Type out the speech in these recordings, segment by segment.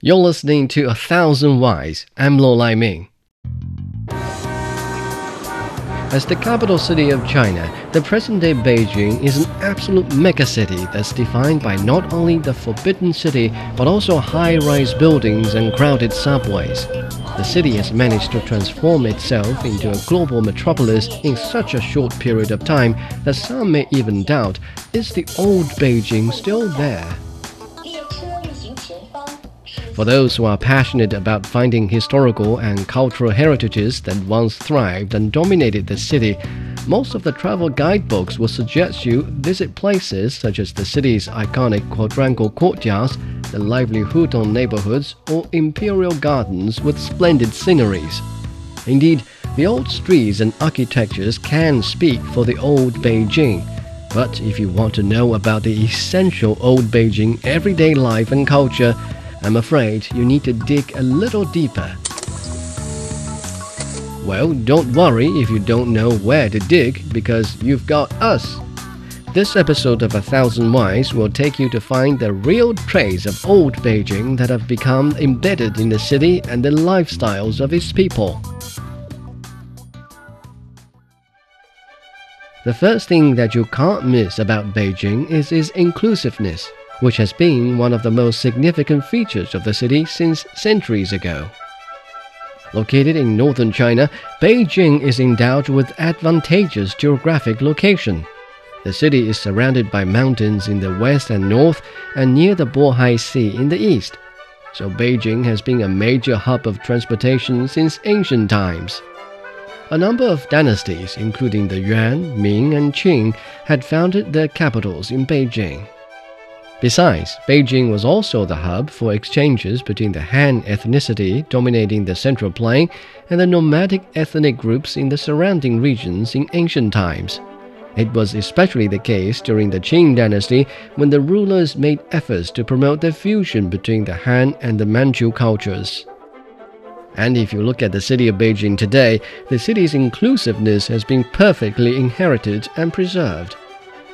You're listening to A Thousand Whys. I'm Lo Lai Ming. As the capital city of China, the present day Beijing is an absolute megacity that's defined by not only the Forbidden City but also high rise buildings and crowded subways. The city has managed to transform itself into a global metropolis in such a short period of time that some may even doubt is the old Beijing still there? For those who are passionate about finding historical and cultural heritages that once thrived and dominated the city, most of the travel guidebooks will suggest you visit places such as the city's iconic quadrangle courtyards, the lively Hutong neighborhoods, or imperial gardens with splendid sceneries. Indeed, the old streets and architectures can speak for the old Beijing. But if you want to know about the essential old Beijing everyday life and culture, I'm afraid you need to dig a little deeper. Well, don't worry if you don't know where to dig because you've got us. This episode of A Thousand Whys will take you to find the real trace of old Beijing that have become embedded in the city and the lifestyles of its people. The first thing that you can't miss about Beijing is its inclusiveness which has been one of the most significant features of the city since centuries ago. Located in northern China, Beijing is endowed with advantageous geographic location. The city is surrounded by mountains in the west and north and near the Bohai Sea in the east. So Beijing has been a major hub of transportation since ancient times. A number of dynasties, including the Yuan, Ming, and Qing, had founded their capitals in Beijing. Besides, Beijing was also the hub for exchanges between the Han ethnicity dominating the Central Plain and the nomadic ethnic groups in the surrounding regions in ancient times. It was especially the case during the Qing dynasty when the rulers made efforts to promote the fusion between the Han and the Manchu cultures. And if you look at the city of Beijing today, the city's inclusiveness has been perfectly inherited and preserved.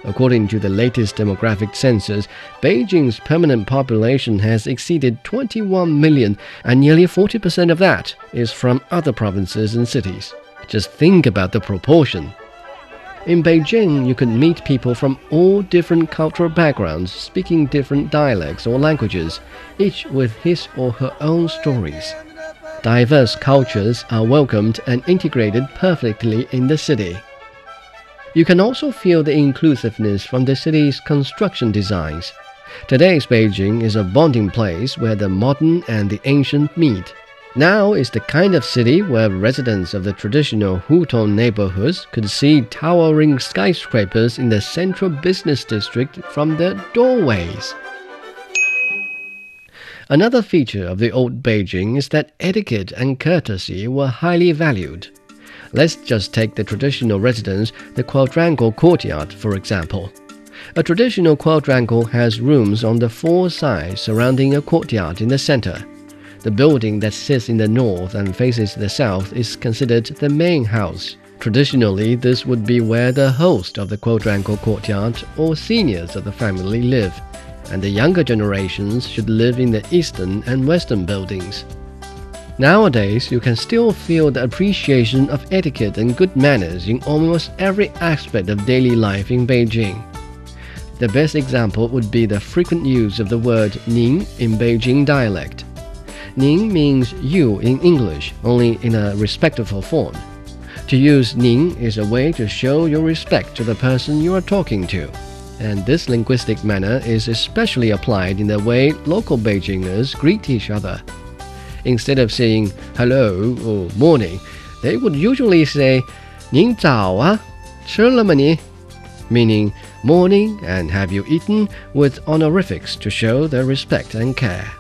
According to the latest demographic census, Beijing's permanent population has exceeded 21 million, and nearly 40% of that is from other provinces and cities. Just think about the proportion. In Beijing, you can meet people from all different cultural backgrounds speaking different dialects or languages, each with his or her own stories. Diverse cultures are welcomed and integrated perfectly in the city. You can also feel the inclusiveness from the city's construction designs. Today's Beijing is a bonding place where the modern and the ancient meet. Now is the kind of city where residents of the traditional Hutong neighborhoods could see towering skyscrapers in the central business district from their doorways. Another feature of the old Beijing is that etiquette and courtesy were highly valued. Let's just take the traditional residence, the quadrangle courtyard, for example. A traditional quadrangle has rooms on the four sides surrounding a courtyard in the center. The building that sits in the north and faces the south is considered the main house. Traditionally, this would be where the host of the quadrangle courtyard or seniors of the family live, and the younger generations should live in the eastern and western buildings. Nowadays, you can still feel the appreciation of etiquette and good manners in almost every aspect of daily life in Beijing. The best example would be the frequent use of the word Nin in Beijing dialect. Nin means you in English, only in a respectful form. To use Nin is a way to show your respect to the person you are talking to. And this linguistic manner is especially applied in the way local Beijingers greet each other Instead of saying hello or morning, they would usually say 您早啊,吃了吗你? meaning morning and have you eaten with honorifics to show their respect and care.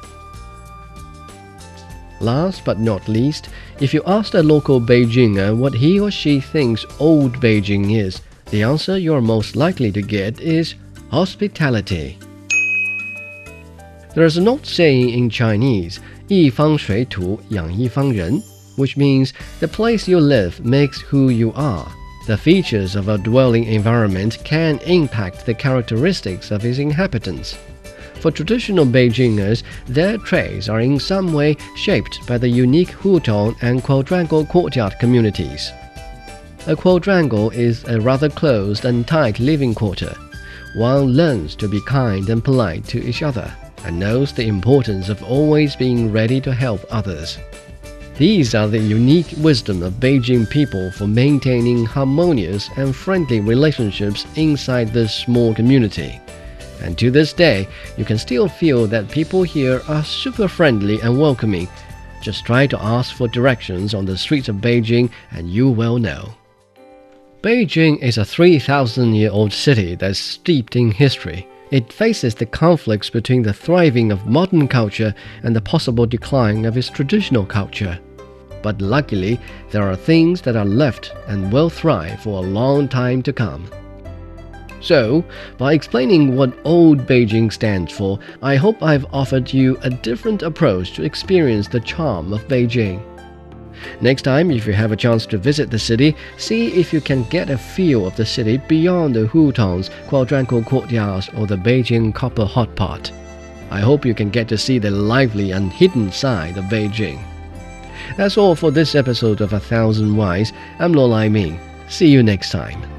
Last but not least, if you ask a local Beijinger what he or she thinks old Beijing is, the answer you're most likely to get is hospitality. There is an old saying in Chinese 一方水土养一方人, which means the place you live makes who you are. The features of a dwelling environment can impact the characteristics of its inhabitants. For traditional Beijingers, their traits are in some way shaped by the unique Hutong and quadrangle courtyard communities. A quadrangle is a rather closed and tight living quarter. One learns to be kind and polite to each other and knows the importance of always being ready to help others. These are the unique wisdom of Beijing people for maintaining harmonious and friendly relationships inside this small community. And to this day, you can still feel that people here are super friendly and welcoming. Just try to ask for directions on the streets of Beijing and you will know. Beijing is a 3,000 year old city that's steeped in history. It faces the conflicts between the thriving of modern culture and the possible decline of its traditional culture. But luckily, there are things that are left and will thrive for a long time to come. So, by explaining what Old Beijing stands for, I hope I've offered you a different approach to experience the charm of Beijing. Next time, if you have a chance to visit the city, see if you can get a feel of the city beyond the Hutong's quadrangle courtyards or the Beijing copper hot pot. I hope you can get to see the lively and hidden side of Beijing. That's all for this episode of A Thousand Whys. I'm Lo Lai Ming. See you next time.